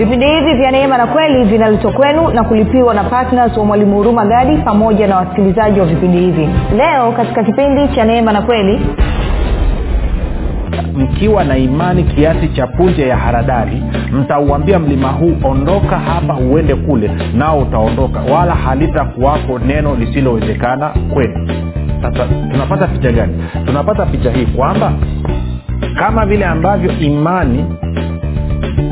vipindi hivi vya neema na kweli vinaletwa kwenu na kulipiwa na ptns wa mwalimu huruma gadi pamoja na wasikilizaji wa vipindi hivi. Leo katika kipindi cha neema na kweli mkiwa na imani kiasi cha punje ya haradari mtauambia mlima huu ondoka hapa uende kule nao utaondoka wala halitakuwapo neno lisilowezekana kwenu. Sasa tunapata picha gani? Tunapata picha hii kwamba kama vile ambavyo imani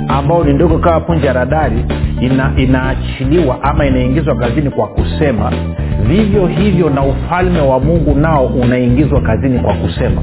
ambayo ni ndogo kama punje ya radari ina, inaachiliwa ama inaingizwa kazini kwa kusema. Vivyo hivyo na ufalme wa mungu nao unaingizwa kazini kwa kusema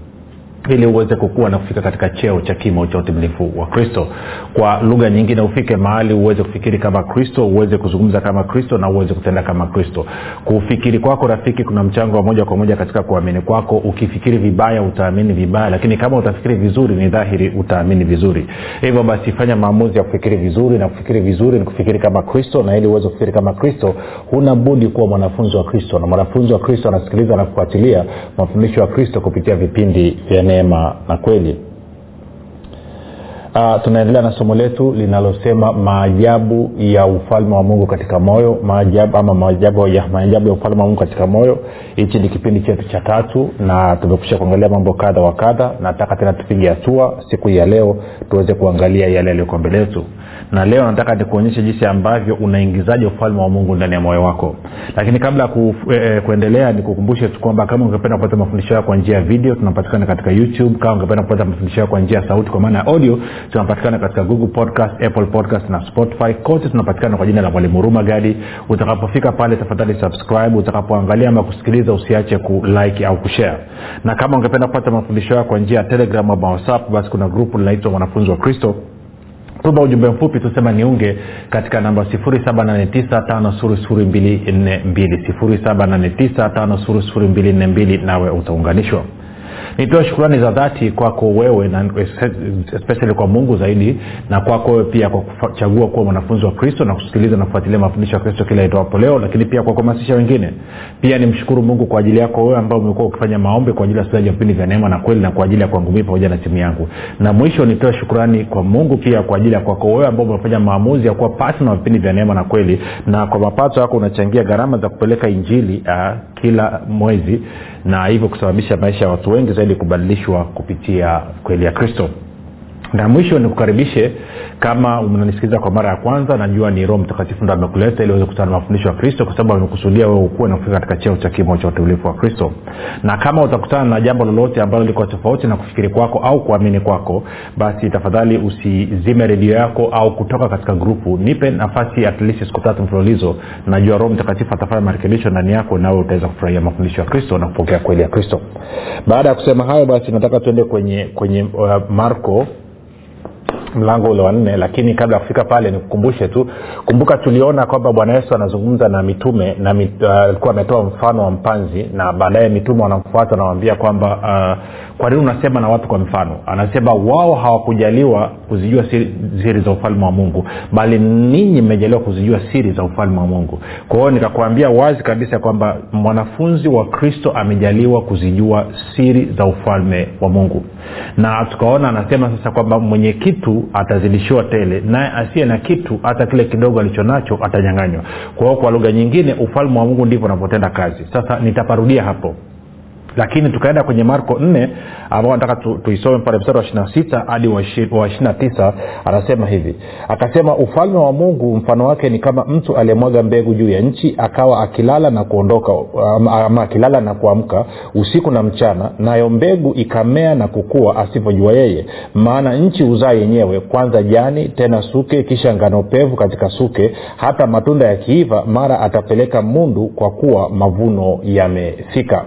ili uweze kukua na kufika katika cheo cha kimo cha utimilifu wa kristo. Kwa lugha nyingine ufike mahali uweze kufikiri kama kristo uweze kuzungumza kama kristo na uweze kutenda kama kristo. Kufikiri kwako rafiki kuna mchango wa moja kwa moja katika kuamini kwako. Ukifikiri vibaya utaamini vibaya lakini kama utafikiri vizuri ni dhahiri utaamini vizuri. Hivyo basi fanya maamuzi ya kufikiri vizuri na kufikiri vizuri ni kufikiri kama kristo na ili uweze kufikiri kama kristo huna budi kuwa mwanafunzi wa kristo. Na mwanafunzi wa kristo anasikiliza na kufuatilia mafundisho ya kristo kupitia vipindi vya neema na kweli uh, tunaendelea na somo letu linalosema maajabu ya ufalme wa mungu katika moyo maajabu ama maajabu ya, maajabu ya ufalme wa mungu katika moyo. Hichi ni kipindi chetu cha tatu na tumekusha kuangalia mambo kadha wa kadha. Nataka tena tupige hatua siku ya leo tuweze kuangalia yale yaliyoko mbele yetu. Na leo nataka nikuonyeshe jinsi ambavyo unaingizaji ufalme wa mungu ndani ya moyo wako. Lakini kabla ya ku, e, kuendelea nikukumbushe tu kwamba kama ungependa kupata mafundisho yao kwa njia ya video tunapatikana katika youtube. Kama ungependa kupata mafundisho yao kwa njia ya sauti kwa maana ya audio tunapatikana katika google podcast apple podcast na spotify. Kote tunapatikana kwa jina la mwalimu huruma gadi. Utakapofika pale tafadhali subscribe. Utakapoangalia ama kusikiliza usiache kulike au kushare. Na kama ungependa kupata mafundisho yao kwa njia ya telegram ama whatsapp basi kuna grupu linaitwa mwanafunzi wa kristo. Tuma ujumbe mfupi tusema niunge katika namba 7895242 nawe utaunganishwa nitoe shukurani za dhati kwako wewe na especially kwa mungu zaidi na kwako wewe pia kwa kuchagua kuwa mwanafunzi wa kristo na kusikiliza na kufuatilia mafundisho ya kristo kila itoapo leo lakini pia kwa kuhamasisha wengine. Pia nimshukuru mungu kwa ajili yako wewe ambao umekuwa ukifanya maombi kwa ajili ya wasikilizaji wa vipindi vya neema na kweli na kwa ajili ya kwangu mii pamoja na timu yangu. Na mwisho nitoe shukurani kwa mungu pia kwa ajili ya kwako wewe ambao umefanya maamuzi ya kuwa patna wa vipindi vya neema na kweli. Na kwa mapato yako unachangia gharama za kupeleka injili uh, kila mwezi na hivyo kusababisha maisha ya watu wengi zaidi kubadilishwa kupitia kweli ya kristo na mwisho nikukaribishe kama unanisikiliza kwa mara ya kwanza najua ni roho mtakatifu ndo amekuleta ili uweze kutana na mafundisho ya kristo kwa sababu amekusudia wewe ukuwe na kufika katika cheo cha kimo cha utulifu wa kristo. Na kama utakutana na jambo lolote ambalo liko tofauti na kufikiri kwako au kuamini kwako basi tafadhali usizime redio yako au kutoka katika grupu. Nipe nafasi at least siku tatu mfululizo. Najua roho mtakatifu atafanya marekebisho ndani yako nawe utaweza kufurahia mafundisho ya kristo na kupokea kweli ya kristo. Baada ya kusema hayo basi nataka tuende kwenye kwenye uh, marko mlango ule wa nne lakini kabla ya kufika pale nikukumbushe tu kumbuka tuliona kwamba bwana yesu anazungumza na mitume na alikuwa uh, ametoa mfano wa mpanzi na baadaye mitume wanamfuata anawambia kwamba uh, kwa nini unasema na watu kwa mfano? Anasema wao hawakujaliwa kuzijua siri, siri za ufalme wa mungu bali ninyi mmejaliwa kuzijua siri za ufalme wa mungu. Kwa hiyo nikakwambia wazi kabisa kwamba mwanafunzi wa kristo amejaliwa kuzijua siri za ufalme wa mungu na tukaona anasema sasa kwamba mwenye kitu atazidishiwa tele naye asiye na kitu hata kile kidogo alicho nacho atanyanganywa. Kwa hiyo kwa lugha nyingine ufalme wa mungu ndivyo unavyotenda kazi. Sasa nitaparudia hapo lakini tukaenda kwenye marko nne ambao nataka tu, tuisome pale mstari wa ishirina sita hadi wa ishirina tisa anasema hivi. Akasema ufalme wa mungu mfano wake ni kama mtu aliyemwaga mbegu juu ya nchi akawa akilala na kuondoka ama, akilala na kuamka usiku na mchana nayo mbegu ikamea na kukua asivyojua yeye. Maana nchi huzaa yenyewe kwanza jani tena suke kisha ngano pevu katika suke. Hata matunda yakiiva mara atapeleka mundu kwa kuwa mavuno yamefika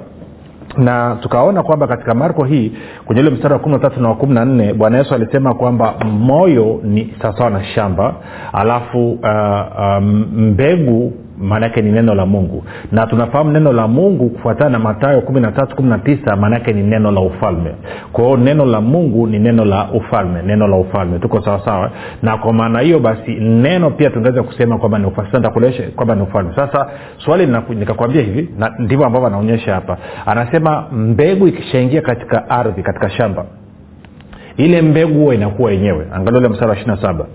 na tukaona kwamba katika marko hii kwenye ule mstari wa kumi na tatu na wa kumi na nne bwana yesu alisema kwamba moyo ni sawasawa na shamba alafu uh, um, mbegu maanaake ni neno la mungu. Na tunafahamu neno la mungu kufuatana na matayo kumi na tatu kumi na tisa maanaake ni neno la ufalme. Kwa hiyo neno la mungu ni neno la ufalme neno la ufalme. Tuko sawasawa na kwa maana hiyo basi neno pia tungeweza kusema kwamba ni ufalme. Kwamba ni ufalme. Sasa swali nikakwambia hivi na ndivyo ambavyo anaonyesha hapa. Anasema mbegu ikishaingia katika ardhi katika shamba ile mbegu huwa inakuwa yenyewe. Angalia ule msara wa ishiri na saba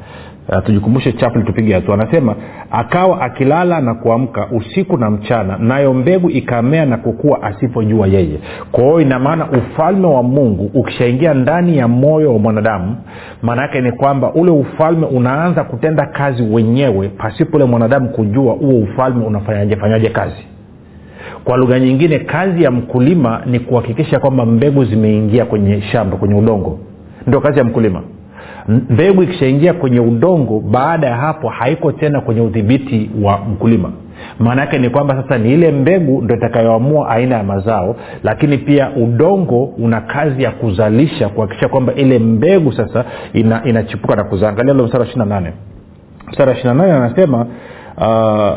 uh, tujikumbushe chapli tupige hatua. Anasema akawa akilala na kuamka usiku na mchana nayo mbegu ikamea na kukua asipojua yeye. Kwa hiyo ina maana ufalme wa mungu ukishaingia ndani ya moyo wa mwanadamu maana yake ni kwamba ule ufalme unaanza kutenda kazi wenyewe pasipo ule mwanadamu kujua huo ufalme unafanyaje fanyaje kazi. Kwa lugha nyingine kazi ya mkulima ni kuhakikisha kwamba mbegu zimeingia kwenye shamba kwenye udongo. Ndio kazi ya mkulima mbegu ikishaingia kwenye udongo baada ya hapo haiko tena kwenye udhibiti wa mkulima. Maana yake ni kwamba sasa ni ile mbegu ndo itakayoamua aina ya mazao lakini pia udongo una kazi ya kuzalisha kuhakikisha kwamba ile mbegu sasa ina, inachipuka na kuzaa. Angalia lo mstari wa ishiri na nane. Mstari wa ishiri na nane anasema uh,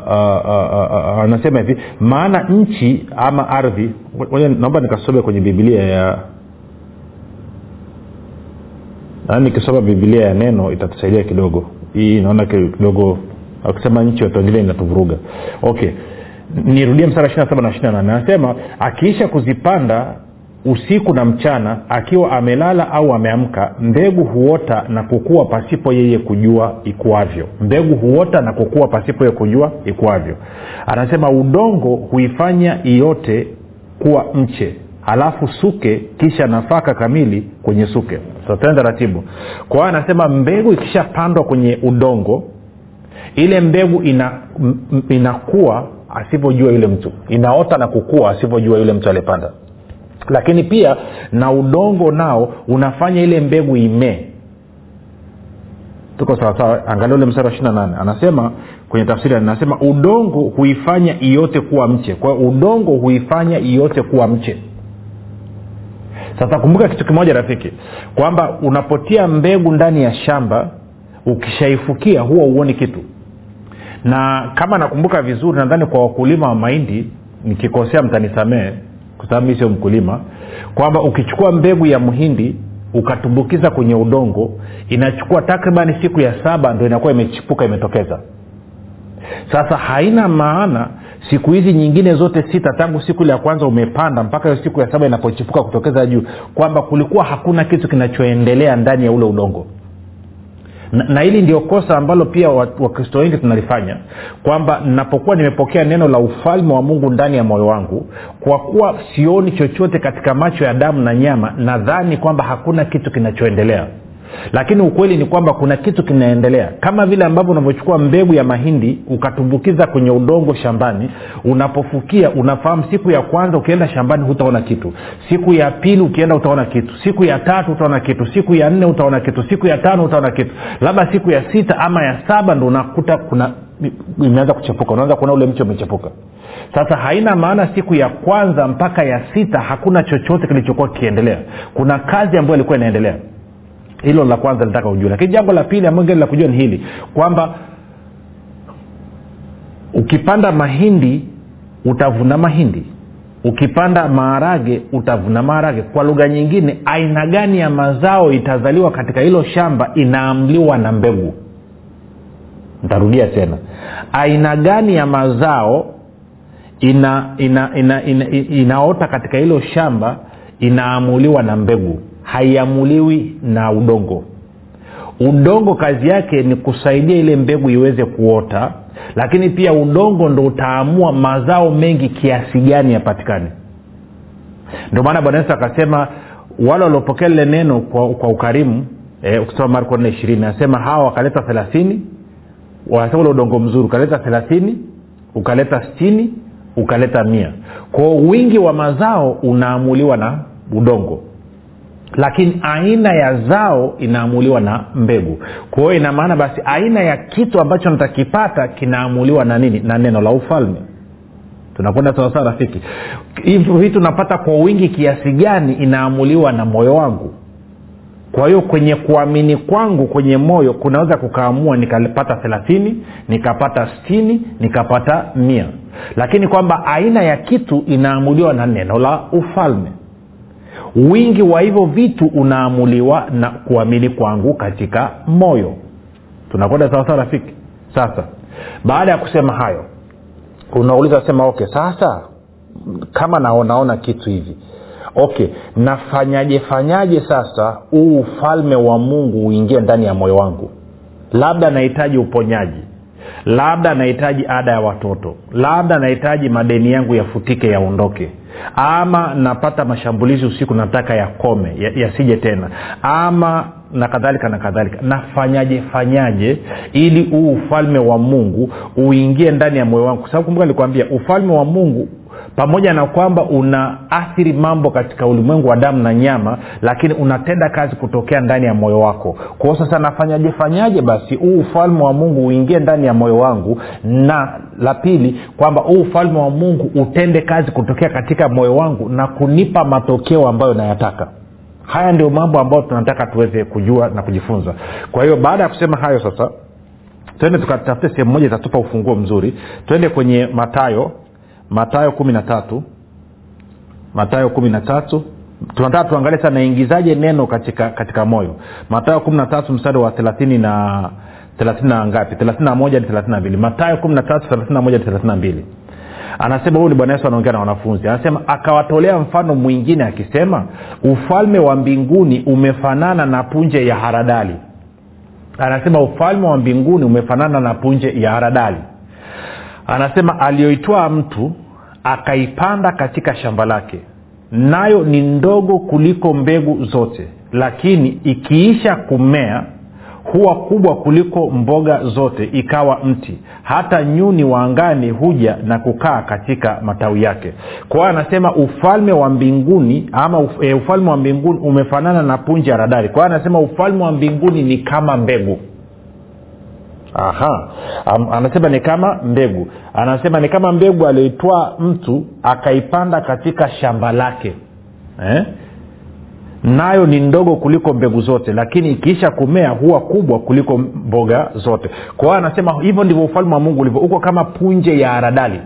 uh, uh, anasema hivi maana nchi ama ardhi naomba nikasome kwenye bibilia ya yaani nikisoma bibilia ya neno itatusaidia kidogo. Hii naona kidogo akisema nchi watu wengine inatuvuruga. Okay. Nirudie msara ishiri saba na ishiri nane. Anasema akiisha kuzipanda usiku na mchana akiwa amelala au ameamka mbegu huota na kukua pasipo yeye kujua ikuavyo. Mbegu huota na kukua pasipo yeye kujua ikuavyo. Anasema udongo huifanya iyote kuwa mche halafu suke kisha nafaka kamili kwenye suke. So tena taratibu. Kwa hiyo anasema mbegu ikishapandwa kwenye udongo ile mbegu ina m, inakuwa asivyojua yule mtu. Inaota na kukua asivyojua yule mtu aliyepanda. Lakini pia na udongo nao unafanya ile mbegu imee. Tuko sawasawa angalia ule mstari wa ishiri na nane. Anasema kwenye tafsiri anasema udongo huifanya iyote kuwa mche. Kwa hiyo udongo huifanya iyote kuwa mche sasa kumbuka kitu kimoja rafiki kwamba unapotia mbegu ndani ya shamba ukishaifukia huwa huoni kitu. Na kama nakumbuka vizuri nadhani kwa wakulima wa mahindi nikikosea mtanisamee kwa sababu mi sio mkulima kwamba ukichukua mbegu ya mhindi ukatumbukiza kwenye udongo inachukua takribani siku ya saba ndo inakuwa imechipuka imetokeza. Sasa haina maana siku hizi nyingine zote sita tangu siku ya kwanza umepanda mpaka hiyo siku ya saba inapochipuka kutokeza juu kwamba kulikuwa hakuna kitu kinachoendelea ndani ya ule udongo. Na, na hili ndio kosa ambalo pia wakristo wengi tunalifanya kwamba napokuwa nimepokea neno la ufalme wa mungu ndani ya moyo wangu kwa kuwa sioni chochote katika macho ya damu na nyama nadhani kwamba hakuna kitu kinachoendelea lakini ukweli ni kwamba kuna kitu kinaendelea. Kama vile ambavyo unavyochukua mbegu ya mahindi ukatumbukiza kwenye udongo shambani unapofukia unafahamu siku ya kwanza ukienda shambani hutaona kitu. Siku ya pili ukienda utaona kitu. Siku ya tatu utaona kitu. Siku ya nne utaona kitu. Siku ya tano utaona kitu. Labda siku ya sita ama ya saba ndo unakuta kuna imeanza kuchepuka. Unaanza kuona ule mche umechepuka. Sasa haina maana siku ya kwanza mpaka ya sita hakuna chochote kilichokuwa kikiendelea. Kuna kazi ambayo ilikuwa inaendelea hilo la kwanza nataka ujue. Lakini jambo la pili ambalo la kujua ni hili kwamba ukipanda mahindi utavuna mahindi. Ukipanda maharage utavuna maharage. Kwa lugha nyingine aina gani ya mazao itazaliwa katika hilo shamba inaamliwa na mbegu? Ntarudia tena. Aina gani ya mazao ina, ina, ina, ina, ina, inaota katika hilo shamba inaamuliwa na mbegu haiamuliwi na udongo. Udongo kazi yake ni kusaidia ile mbegu iweze kuota lakini pia udongo ndo utaamua mazao mengi kiasi gani yapatikane. Ndio maana bwana yesu akasema wale waliopokea lile neno kwa, kwa ukarimu eh, ukisoma marko nne ishirini anasema hawa wakaleta thelathini wanasema ule udongo mzuri ukaleta thelathini ukaleta stini ukaleta mia. Kwao wingi wa mazao unaamuliwa na udongo lakini aina ya zao inaamuliwa na mbegu. Kwa hiyo ina maana basi aina ya kitu ambacho natakipata kinaamuliwa na nini? Na neno la ufalme. Tunakwenda sawasawa rafiki. Hivyo vitu napata kwa wingi kiasi gani inaamuliwa na moyo wangu? Kwa hiyo kwenye kuamini kwangu kwenye moyo kunaweza kukaamua nikapata thelathini nikapata stini nikapata mia. Lakini kwamba aina ya kitu inaamuliwa na neno la ufalme wingi wa hivyo vitu unaamuliwa na kuamini kwangu katika moyo. Tunakwenda sawasawa rafiki? Sasa baada ya kusema hayo unauliza sema okay sasa kama naonaona kitu hivi. Okay nafanyaje fanyaje sasa huu ufalme wa mungu uingie ndani ya moyo wangu? Labda nahitaji uponyaji. Labda nahitaji ada ya watoto. Labda nahitaji madeni yangu yafutike yaondoke ama napata mashambulizi usiku nataka yakome yasije ya tena. Ama na kadhalika na kadhalika. Nafanyaje fanyaje ili huu ufalme wa mungu uingie ndani ya moyo wangu? Kwa sababu kumbuka nilikwambia ufalme wa mungu pamoja na kwamba unaathiri mambo katika ulimwengu wa damu na nyama lakini unatenda kazi kutokea ndani ya moyo wako. Kwao sasa nafanyaje fanyaje basi huu ufalme wa mungu uingie ndani ya moyo wangu? Na la pili kwamba huu ufalme wa mungu utende kazi kutokea katika moyo wangu na kunipa matokeo ambayo nayataka. Haya ndio mambo ambayo tunataka tuweze kujua na kujifunza. Kwa hiyo baada ya kusema hayo sasa twende tukatafute sehemu moja itatupa ufunguo mzuri. Twende kwenye matayo matayo kumi na tatu. Matayo kumi na tatu. Tunataka tuangalie sana naingizaje neno katika katika moyo? Matayo kumi na tatu mstari wa thelathini na thelathini na ngapi? Thelathini na moja ni thelathini na mbili. Matayo kumi na tatu thelathini na moja ni thelathini na mbili. Anasema huyu ni bwana yesu anaongea na wanafunzi. Anasema akawatolea mfano mwingine akisema ufalme wa mbinguni umefanana na punje ya haradali. Anasema ufalme wa mbinguni umefanana na punje ya haradali. Anasema aliyoitwaa mtu akaipanda katika shamba lake. Nayo ni ndogo kuliko mbegu zote lakini ikiisha kumea huwa kubwa kuliko mboga zote ikawa mti. Hata nyuni waangani huja na kukaa katika matawi yake. Kwa anasema ufalme wa mbinguni ama uf, e, ufalme wa mbinguni umefanana na punje radari. Kwa hiyo anasema ufalme wa mbinguni ni kama mbegu aha. Anasema ni kama mbegu. Anasema ni kama mbegu aliyoitwaa mtu akaipanda katika shamba lake. Eh? nayo ni ndogo kuliko mbegu zote lakini ikiisha kumea huwa kubwa kuliko mboga zote. Kwa hiyo anasema hivyo ndivyo ufalme wa mungu ulivyo. Uko kama punje ya haradali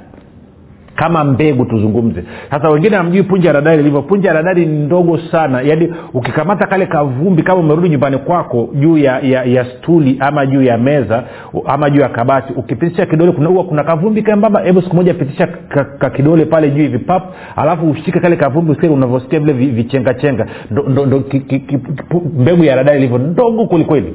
kama mbegu tuzungumze. Sasa wengine hamjui punja radari ilivyo punja radari ni ndogo sana. Yaani ukikamata kale kavumbi kama umerudi nyumbani kwako juu ya, ya, ya stuli ama juu ya meza ama juu ya kabati ukipitisha kidole kuna huwa kuna kavumbi kambamba hebu siku moja pitisha ka, ka kidole pale juu hivi pap alafu ushike kale kavumbi usikie unavyosikia vile vichengachenga. Ndo, ndo, ndo, ki, ki, ki, mbegu ya radari ilivyo ndogo kwelikweli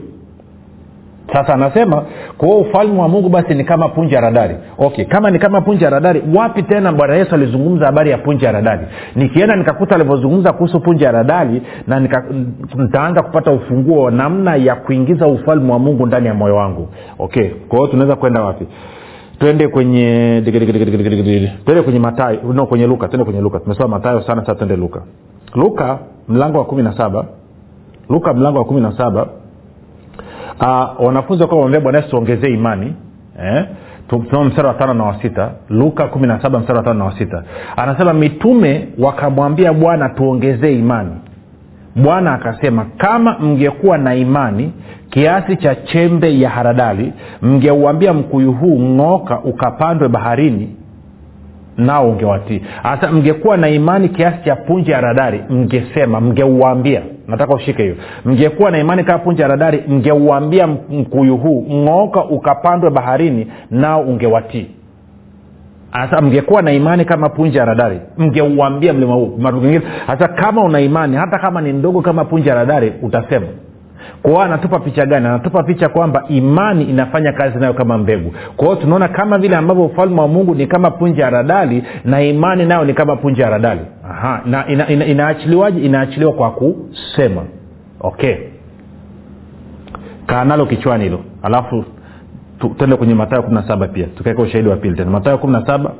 sasa anasema kwa hiyo ufalme wa mungu basi ni kama punja ya radari. Okay kama ni kama punja ya radari wapi tena bwana yesu alizungumza habari ya punja ya radari? Nikienda nikakuta alivyozungumza kuhusu punja ya radari na nitaanza kupata ufunguo wa namna ya kuingiza ufalme wa mungu ndani ya moyo wangu. Okay kwa hiyo tunaweza kwenda wapi? Twende kwenye twende kwenye matayo no kwenye luka twende kwenye luka. Tumesoma matayo sana sasa twende luka. Luka mlango wa kumi na saba. Luka mlango wa kumi na saba uh, wanafunzi wakuwa wamwambia bwana yesu tuongezee imani eh? tunao mstari wa tano na wa sita. Luka kumi na wa tano na wa anasema mitume wakamwambia bwana tuongezee imani. Bwana akasema kama mngekuwa na imani kiasi cha chembe ya haradali mngeuambia mkuyu huu ng'oka ukapandwe baharini nao ungewatii. Hasa mngekuwa na imani kiasi cha punje ya haradali mngesema mngeuambia nataka ushike hiyo. Mngekuwa na imani kaa punja radari mngeuambia mkuyu huu ng'ooka ukapandwe baharini nao ungewatii. Hasa mngekuwa na imani kama punje ya radari mngeuambia mlima huu hasa kama una imani hata kama ni ndogo kama punje ya radari utasema. Kwao anatupa picha gani? Anatupa picha kwamba imani inafanya kazi nayo kama mbegu. Kwa hiyo tunaona kama vile ambavyo ufalme wa mungu ni kama punje ya radali na imani nayo ni kama punje ya radali Aha. na ina, ina, inaachiliwaje? Inaachiliwa kwa kusema. Okay. Kaa kichwani hilo. Alafu tuende kwenye matayo kumi na saba pia. Tukaweka ushahidi wa pili tena. Matayo kumi na saba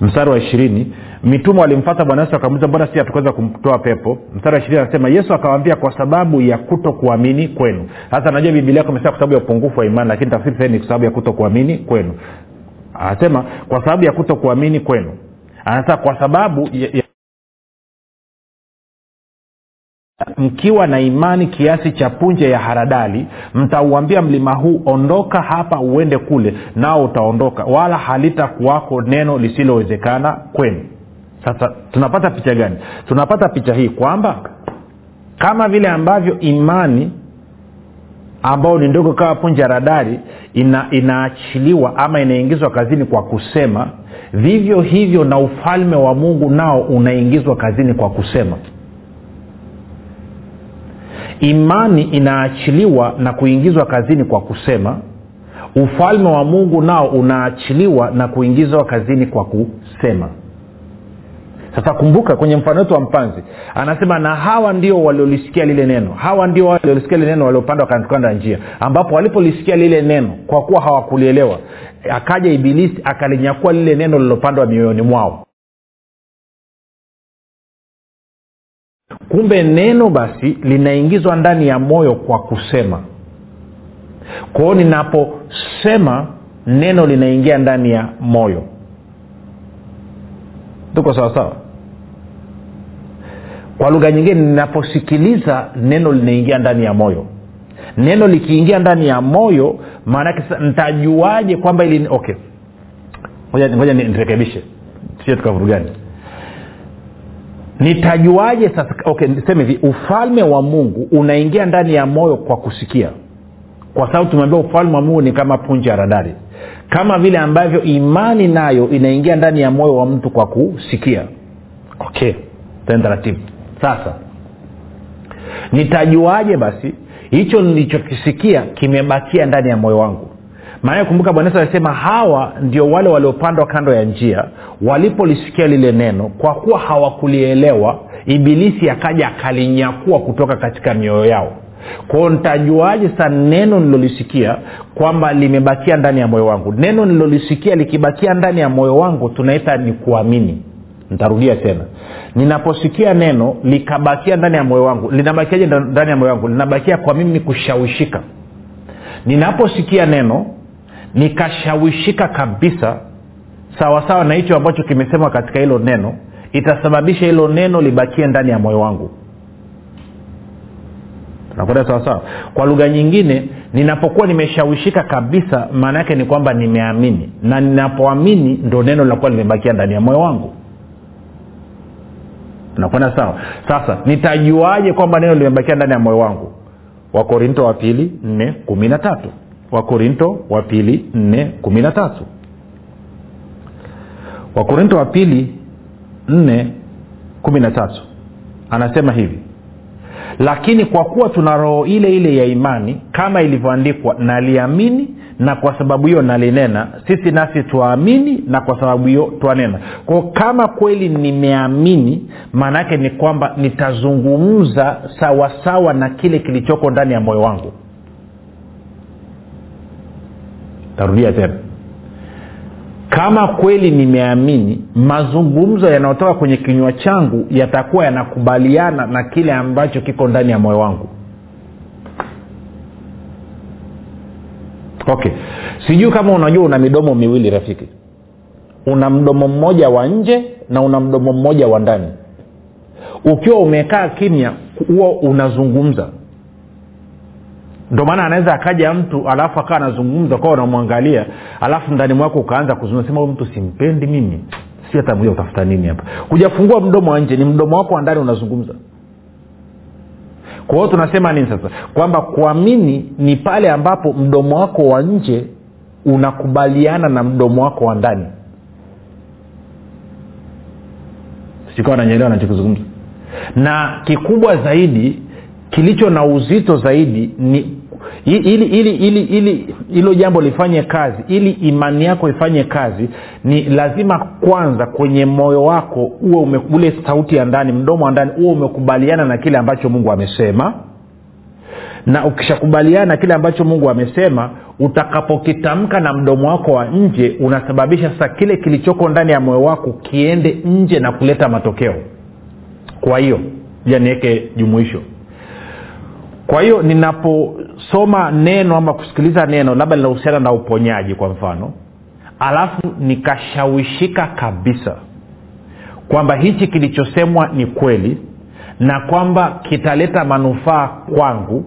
mstari wa ishirini. Mitume walimfata bwana yesu akamuliza mbona si hatukuweza kumtoa pepo? Mstari wa ishirini anasema yesu akawambia kwa sababu ya kuto kuamini kwenu. Sasa najua bibilia yako imesema kwa sababu ya upungufu wa imani lakini tafsiri sahii ni kwa sababu ya kuto kuamini kwenu. Anasema kwa sababu ya kuto kuamini kwenu anasema kwa sababu ya, ya mkiwa na imani kiasi cha punje ya haradali mtauambia mlima huu ondoka hapa uende kule nao utaondoka wala halitakuwako neno lisilowezekana kwenu. Sasa tunapata picha gani? Tunapata picha hii kwamba kama vile ambavyo imani ambao ni ndogo kama punje ya radari ina, inaachiliwa ama inaingizwa kazini kwa kusema vivyo hivyo na ufalme wa mungu nao unaingizwa kazini kwa kusema. Imani inaachiliwa na kuingizwa kazini kwa kusema ufalme wa mungu nao unaachiliwa na kuingizwa kazini kwa kusema sasa kumbuka kwenye mfano wetu wa mpanzi anasema na hawa ndio waliolisikia lile neno. Hawa ndio waliolisikia lile neno waliopanda kando ya njia. Ambapo walipolisikia lile neno kwa kuwa hawakulielewa akaja ibilisi akalinyakua lile neno lilopandwa mioyoni mwao. Kumbe neno basi linaingizwa ndani ya moyo kwa kusema. Kwao ninaposema neno linaingia ndani ya moyo. Tuko sawasawa kwa lugha nyingine ninaposikiliza neno linaingia ndani ya moyo. Neno likiingia ndani ya moyo maanake ntajuaje kwamba ili okay. Ngoja nirekebishe. Sio tukavurugani nitajuaje sasa okay niseme hivi ufalme wa mungu unaingia ndani ya moyo kwa kusikia. Kwa sababu tumeambia ufalme wa mungu ni kama punje ya radari. Kama vile ambavyo imani nayo inaingia ndani ya moyo wa mtu kwa kusikia. Okay taratibu sasa nitajuaje basi hicho nilichokisikia kimebakia ndani ya moyo wangu. Maana kumbuka bwana yesu alisema hawa ndio wale waliopandwa kando ya njia walipolisikia lile neno kwa kuwa hawakulielewa ibilisi akaja akalinyakua kutoka katika mioyo yao. Kwao nitajuaje sa neno nilolisikia kwamba limebakia ndani ya moyo wangu? Neno nilolisikia likibakia ndani ya moyo wangu tunaita ni kuamini ntarudia tena. Ninaposikia neno likabakia ndani ya moyo wangu linabakiaje ndani ya moyo wangu? Linabakia kwa mimi kushawishika. Ninaposikia neno nikashawishika kabisa sawasawa na hicho ambacho kimesemwa katika hilo neno itasababisha hilo neno libakie ndani ya moyo wangu. Nakwenda sawasawa kwa lugha nyingine ninapokuwa nimeshawishika kabisa maana yake ni kwamba nimeamini. Na ninapoamini ndo neno linakuwa limebakia ndani ya moyo wangu nakwenda sawa. Sasa nitajuaje kwamba neno limebakia ndani ya moyo wangu? Wakorinto wa pili nne kumi na tatu wakorinto wa pili nne kumi na tatu wakorinto wa pili nne kumi na tatu anasema hivi. Lakini kwa kuwa tuna roho ile ile ya imani kama ilivyoandikwa naliamini na kwa sababu hiyo nalinena sisi nasi twaamini na kwa sababu hiyo twanena. Kwao kama kweli nimeamini maana yake ni kwamba nitazungumza sawasawa na kile kilichoko ndani ya moyo wangu. Tarudia tena. Kama kweli nimeamini mazungumzo yanayotoka kwenye kinywa changu yatakuwa yanakubaliana na kile ambacho kiko ndani ya moyo wangu okay. Sijui kama unajua una midomo miwili rafiki. Una mdomo mmoja wa nje na una mdomo mmoja wa ndani. Ukiwa umekaa kimya huo unazungumza. Ndo maana anaweza akaja mtu alafu akawa anazungumza kwa unamwangalia alafu ndani mwako ukaanza kuzungumza huyu mtu simpendi mimi. Si hata mja utafuta nini hapa. Kujafungua mdomo wa nje ni mdomo wako wa ndani unazungumza kwa hiyo tunasema nini sasa? Kwamba kuamini ni pale ambapo mdomo wako wa nje unakubaliana na mdomo wako wa ndani. Sikawa nanyelewa nachokizungumza na kikubwa zaidi kilicho na uzito zaidi ni ili ili ili ili hilo jambo lifanye kazi ili imani yako ifanye kazi ni lazima kwanza kwenye moyo wako uwe ule sauti ya ndani mdomo wa ndani uwe umekubaliana na kile ambacho mungu amesema. Na ukishakubaliana na kile ambacho mungu amesema utakapokitamka na mdomo wako wa nje unasababisha sasa kile kilichoko ndani ya moyo wako kiende nje na kuleta matokeo. Kwa hiyo ja niweke jumuisho kwa hiyo ninaposoma neno ama kusikiliza neno labda linahusiana na uponyaji kwa mfano alafu nikashawishika kabisa kwamba hichi kilichosemwa ni kweli na kwamba kitaleta manufaa kwangu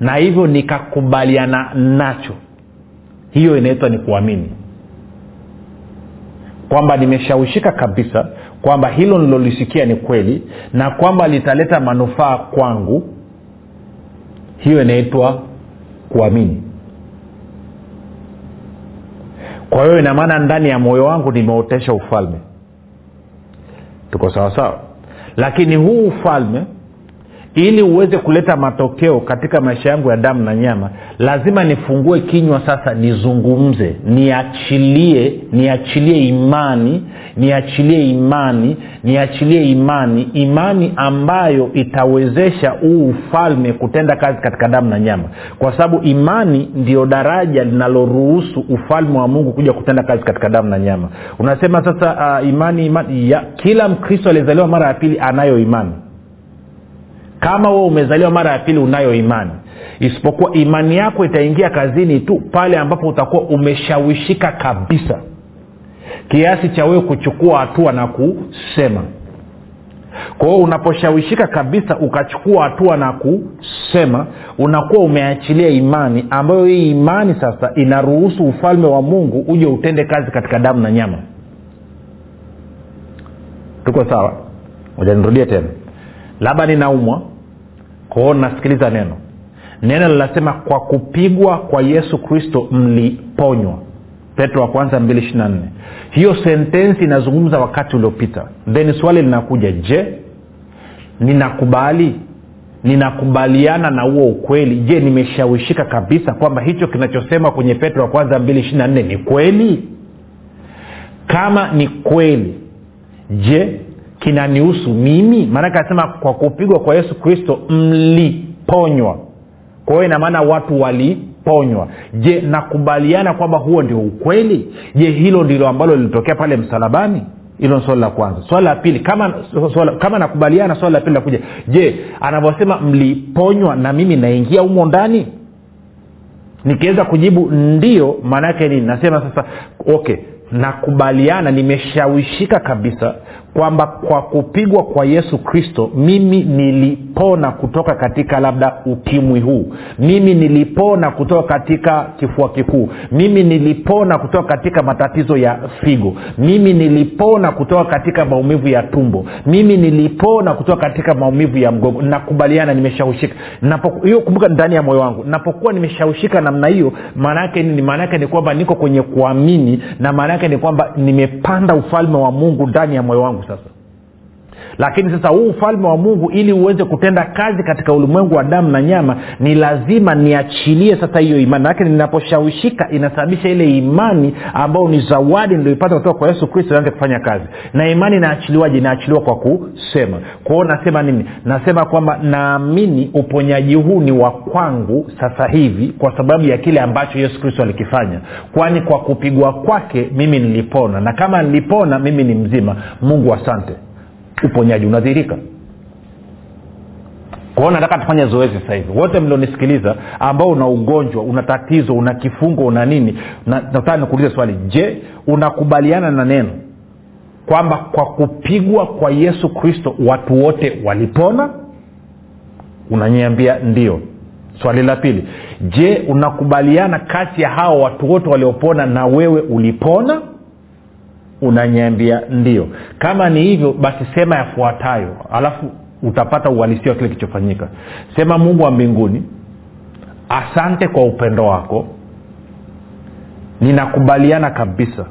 na hivyo nikakubaliana nacho. Hiyo inaitwa ni kuamini. Kwamba nimeshawishika kabisa kwamba hilo nilolisikia ni kweli na kwamba litaleta manufaa kwangu hiyo inaitwa kuamini. Kwa hiyo ina maana ndani ya moyo wangu nimeotesha ufalme. Tuko sawasawa lakini huu ufalme ili uweze kuleta matokeo katika maisha yangu ya damu na nyama lazima nifungue kinywa sasa nizungumze niachilie niachilie imani niachilie imani niachilie imani imani ambayo itawezesha huu ufalme kutenda kazi katika damu na nyama. Kwa sababu imani ndio daraja linaloruhusu ufalme wa mungu kuja kutenda kazi katika damu na nyama. Unasema sasa uh, imani, imani ya, kila mkristo aliyezaliwa mara ya pili anayo imani kama wewe umezaliwa mara ya pili unayo imani. Isipokuwa imani yako itaingia kazini tu pale ambapo utakuwa umeshawishika kabisa. Kiasi cha wewe kuchukua hatua na kusema. Kwa hiyo unaposhawishika kabisa ukachukua hatua na kusema unakuwa umeachilia imani ambayo hii imani sasa inaruhusu ufalme wa mungu uje utende kazi katika damu na nyama. Tuko sawa? Ujanirudia tena. Labda ninaumwa kwao nasikiliza neno. Neno linasema kwa kupigwa kwa yesu kristo mliponywa. Petro wa kwanza mbili ishiri nne. Hiyo sentensi inazungumza wakati uliopita. Then swali linakuja je ninakubali? Ninakubaliana na huo ukweli? Je nimeshawishika kabisa kwamba hicho kinachosema kwenye petro wa kwanza mbili ishiri nne ni kweli? Kama ni kweli je kinanihusu mimi? Maanake anasema kwa kupigwa kwa yesu kristo mliponywa. Kwa hiyo inamaana watu waliponywa. Je nakubaliana kwamba huo ndio ukweli? Je hilo ndilo ambalo lilitokea pale msalabani? Hilo ni swali la kwanza. Swali la pili kama swala, kama nakubaliana swali la pili lakuja je anavyosema mliponywa na mimi naingia humo ndani? Nikiweza kujibu ndio maanaake nini? Nasema sasa okay nakubaliana nimeshawishika kabisa kwamba kwa kupigwa kwa yesu kristo mimi nilipona kutoka katika labda ukimwi huu. Mimi nilipona kutoka katika kifua kikuu. Mimi nilipona kutoka katika matatizo ya figo. Mimi nilipona kutoka katika maumivu ya tumbo. Mimi nilipona kutoka katika maumivu ya mgongo. Nakubaliana nimeshawishika hiyo kumbuka ndani ya moyo wangu. Napokuwa nimeshaushika namna hiyo maana yake nini maana ni kwamba niko kwenye kuamini na maana yake ni kwamba nimepanda ufalme wa mungu ndani ya moyo wangu sasa lakini sasa huu ufalme wa mungu ili uweze kutenda kazi katika ulimwengu wa damu na nyama ni lazima niachilie sasa hiyo imani. Manake ninaposhawishika inasababisha ile imani ambayo ni zawadi nilioipata kutoka kwa yesu kristo ianze kufanya kazi. Na imani inaachiliwaje? Inaachiliwa kwa kusema. Kwao nasema nini? Nasema kwamba naamini uponyaji huu ni wa kwangu sasa hivi kwa sababu ya kile ambacho yesu kristo alikifanya. Kwani kwa kupigwa kwake mimi nilipona. Na kama nilipona mimi ni mzima. Mungu asante uponyaji unadhirika kwao nataka tufanye zoezi sasa hivi. Wote mlionisikiliza ambao una ugonjwa una tatizo una kifungo una nini nataka nikuulize swali. Je unakubaliana na neno kwamba kwa kupigwa kwa yesu kristo watu wote walipona? Unaniambia ndio. Swali la pili. Je unakubaliana kati ya hao watu wote waliopona na wewe ulipona unanyambia ndio. Kama ni hivyo basi sema yafuatayo alafu utapata uhalisia wa kile kilichofanyika. Sema mungu wa mbinguni asante kwa upendo wako. Ninakubaliana kabisa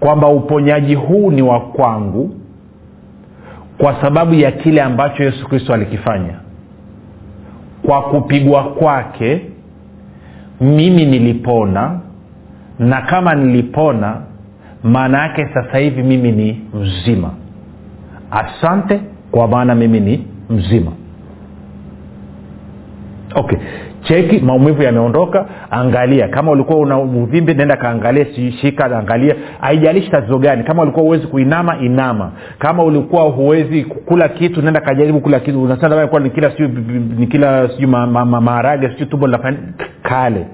kwamba uponyaji huu ni wa kwangu kwa sababu ya kile ambacho yesu kristo alikifanya. Kwa kupigwa kwake mimi nilipona na kama nilipona maana yake sasa hivi mimi ni mzima. Asante kwa maana mimi ni mzima. Okay. Cheki maumivu yameondoka. Angalia kama ulikuwa una uvimbe nenda kaangalia shika angalia. Haijalishi tatizo gani. Kama ulikuwa huwezi kuinama inama. Kama ulikuwa huwezi kula kitu nenda kajaribu kula kitu. Unasema ni kila siu maharage ma, ma, siu tumbo linafanya kale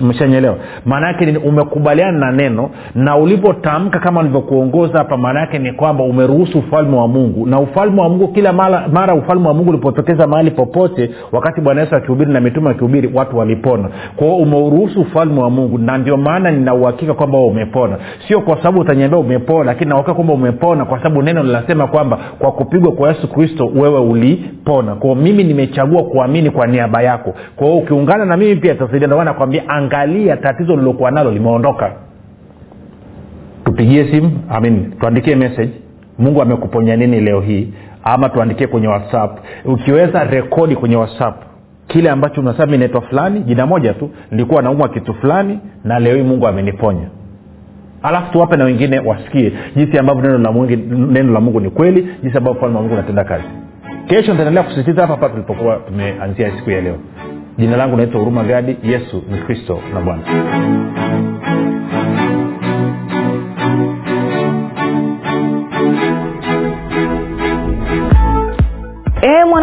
umeshanyelewa maana ni umekubaliana na neno na ulipotamka kama nilivyokuongoza hapa maana ni kwamba umeruhusu ufalme wa mungu. Na ufalme wa mungu kila mara, mara ufalme wa mungu ulipotokeza mahali popote wakati bwana yesu akihubiri na mitume akihubiri watu walipona. Kwao umeuruhusu ufalme wa mungu na ndio maana ninauhakika kwamba umepona. Sio kwa sababu utaniambia umepona lakini nauhakika kwamba umepona kwa sababu neno linasema kwamba kwa kupigwa kwa yesu kristo wewe ulipona. Kwao mimi nimechagua kuamini kwa niaba yako. Kwao ukiungana na mimi pia tasaidia ndio maana nakwambia angalia tatizo lilokuwa nalo limeondoka. Tupigie simu amin tuandikie message. Mungu amekuponya nini leo hii? Ama tuandikie kwenye whatsapp. Ukiweza rekodi kwenye whatsapp kile ambacho unasema naitwa fulani jina moja tu nilikuwa naumwa kitu fulani na leo hii mungu ameniponya. Alafu tuwape na wengine wasikie jinsi ambavyo neno la mungu, neno la mungu ni kweli jinsi ambavyo falme wa mungu unatenda kazi. Kesho nitaendelea kusisitiza hapa hapa tulipokuwa tumeanzia siku ya leo jina langu naitwa huruma gadi. Yesu ni kristo na bwana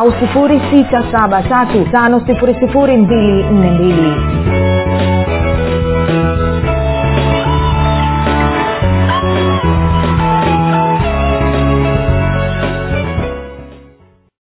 au 6735242